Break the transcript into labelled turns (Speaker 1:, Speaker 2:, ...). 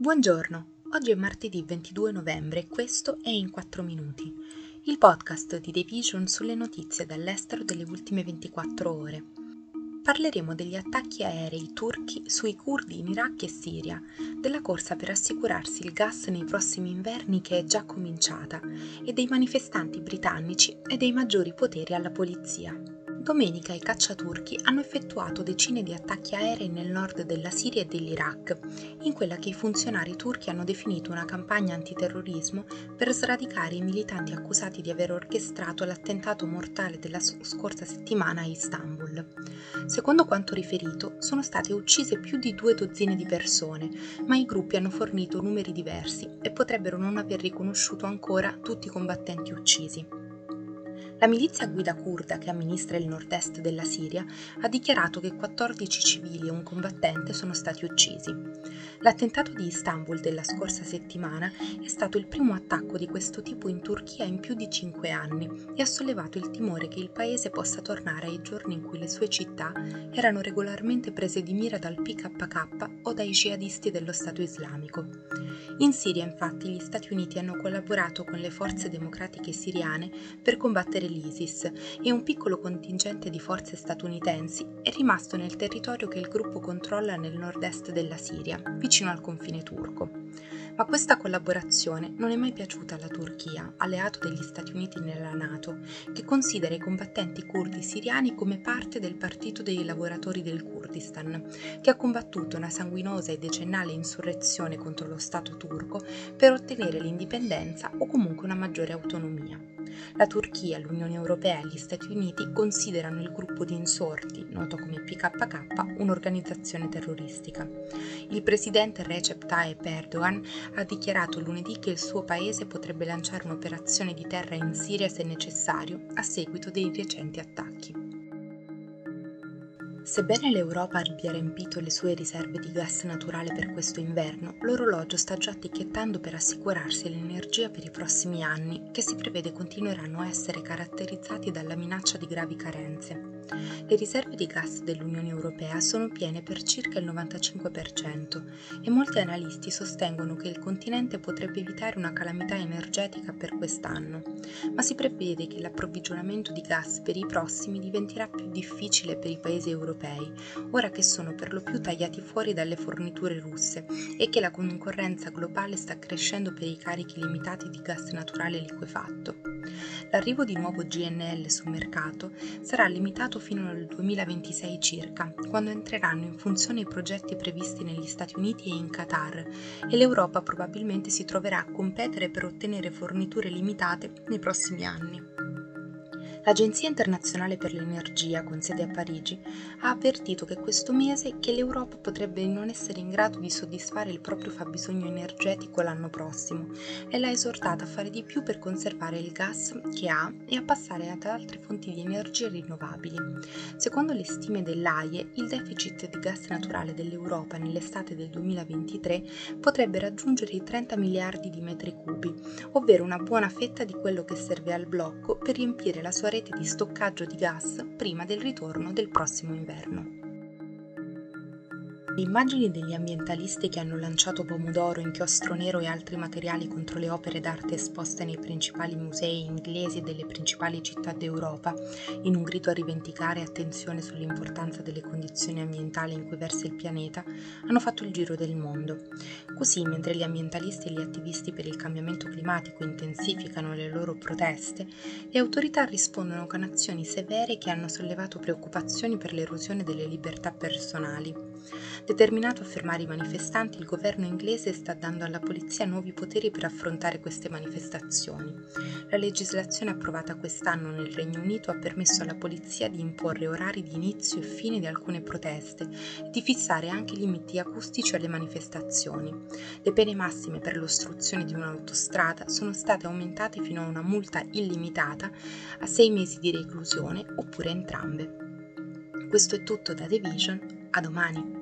Speaker 1: Buongiorno, oggi è martedì 22 novembre e questo è In 4 Minuti, il podcast di The Vision sulle notizie dall'estero delle ultime 24 ore. Parleremo degli attacchi aerei turchi sui curdi in Iraq e Siria, della corsa per assicurarsi il gas nei prossimi inverni che è già cominciata e dei manifestanti britannici e dei maggiori poteri alla polizia. Domenica i cacciaturchi hanno effettuato decine di attacchi aerei nel nord della Siria e dell'Iraq, in quella che i funzionari turchi hanno definito una campagna antiterrorismo per sradicare i militanti accusati di aver orchestrato l'attentato mortale della scorsa settimana a Istanbul. Secondo quanto riferito, sono state uccise più di due dozzine di persone, ma i gruppi hanno fornito numeri diversi e potrebbero non aver riconosciuto ancora tutti i combattenti uccisi. La milizia guida kurda che amministra il nord-est della Siria ha dichiarato che 14 civili e un combattente sono stati uccisi. L'attentato di Istanbul della scorsa settimana è stato il primo attacco di questo tipo in Turchia in più di cinque anni e ha sollevato il timore che il paese possa tornare ai giorni in cui le sue città erano regolarmente prese di mira dal PKK o dai jihadisti dello Stato islamico. In Siria infatti gli Stati Uniti hanno collaborato con le forze democratiche siriane per combattere l'ISIS e un piccolo contingente di forze statunitensi è rimasto nel territorio che il gruppo controlla nel nord-est della Siria, vicino al confine turco. Ma questa collaborazione non è mai piaciuta alla Turchia, alleato degli Stati Uniti nella Nato, che considera i combattenti curdi siriani come parte del Partito dei lavoratori del Kurdistan, che ha combattuto una sanguinosa e decennale insurrezione contro lo Stato turco per ottenere l'indipendenza o comunque una maggiore autonomia. La Turchia, l'Unione Europea e gli Stati Uniti considerano il gruppo di insorti, noto come PKK, un'organizzazione terroristica. Il presidente Recep Tayyip Erdogan ha dichiarato lunedì che il suo paese potrebbe lanciare un'operazione di terra in Siria se necessario a seguito dei recenti attacchi. Sebbene l'Europa abbia riempito le sue riserve di gas naturale per questo inverno, l'orologio sta già ticchettando per assicurarsi l'energia per i prossimi anni, che si prevede continueranno a essere caratterizzati dalla minaccia di gravi carenze. Le riserve di gas dell'Unione Europea sono piene per circa il 95% e molti analisti sostengono che il continente potrebbe evitare una calamità energetica per quest'anno, ma si prevede che l'approvvigionamento di gas per i prossimi diventerà più difficile per i paesi europei, ora che sono per lo più tagliati fuori dalle forniture russe e che la concorrenza globale sta crescendo per i carichi limitati di gas naturale liquefatto. L'arrivo di nuovo GNL sul mercato sarà limitato fino al 2026 circa, quando entreranno in funzione i progetti previsti negli Stati Uniti e in Qatar e l'Europa probabilmente si troverà a competere per ottenere forniture limitate nei prossimi anni. L'Agenzia internazionale per l'energia, con sede a Parigi, ha avvertito che questo mese che l'Europa potrebbe non essere in grado di soddisfare il proprio fabbisogno energetico l'anno prossimo e l'ha esortata a fare di più per conservare il gas che ha e a passare ad altre fonti di energia rinnovabili. Secondo le stime dell'AIE, il deficit di gas naturale dell'Europa nell'estate del 2023 potrebbe raggiungere i 30 miliardi di metri cubi, ovvero una buona fetta di quello che serve al blocco per riempire la sua rete rete di stoccaggio di gas prima del ritorno del prossimo inverno. Le immagini degli ambientalisti che hanno lanciato pomodoro, inchiostro nero e altri materiali contro le opere d'arte esposte nei principali musei inglesi delle principali città d'Europa, in un grido a rivendicare attenzione sull'importanza delle condizioni ambientali in cui versa il pianeta, hanno fatto il giro del mondo. Così, mentre gli ambientalisti e gli attivisti per il cambiamento climatico intensificano le loro proteste, le autorità rispondono con azioni severe che hanno sollevato preoccupazioni per l'erosione delle libertà personali. Determinato a fermare i manifestanti, il governo inglese sta dando alla polizia nuovi poteri per affrontare queste manifestazioni. La legislazione approvata quest'anno nel Regno Unito ha permesso alla polizia di imporre orari di inizio e fine di alcune proteste e di fissare anche limiti acustici alle manifestazioni. Le pene massime per l'ostruzione di un'autostrada sono state aumentate fino a una multa illimitata a sei mesi di reclusione oppure entrambe. Questo è tutto da The Vision, a domani!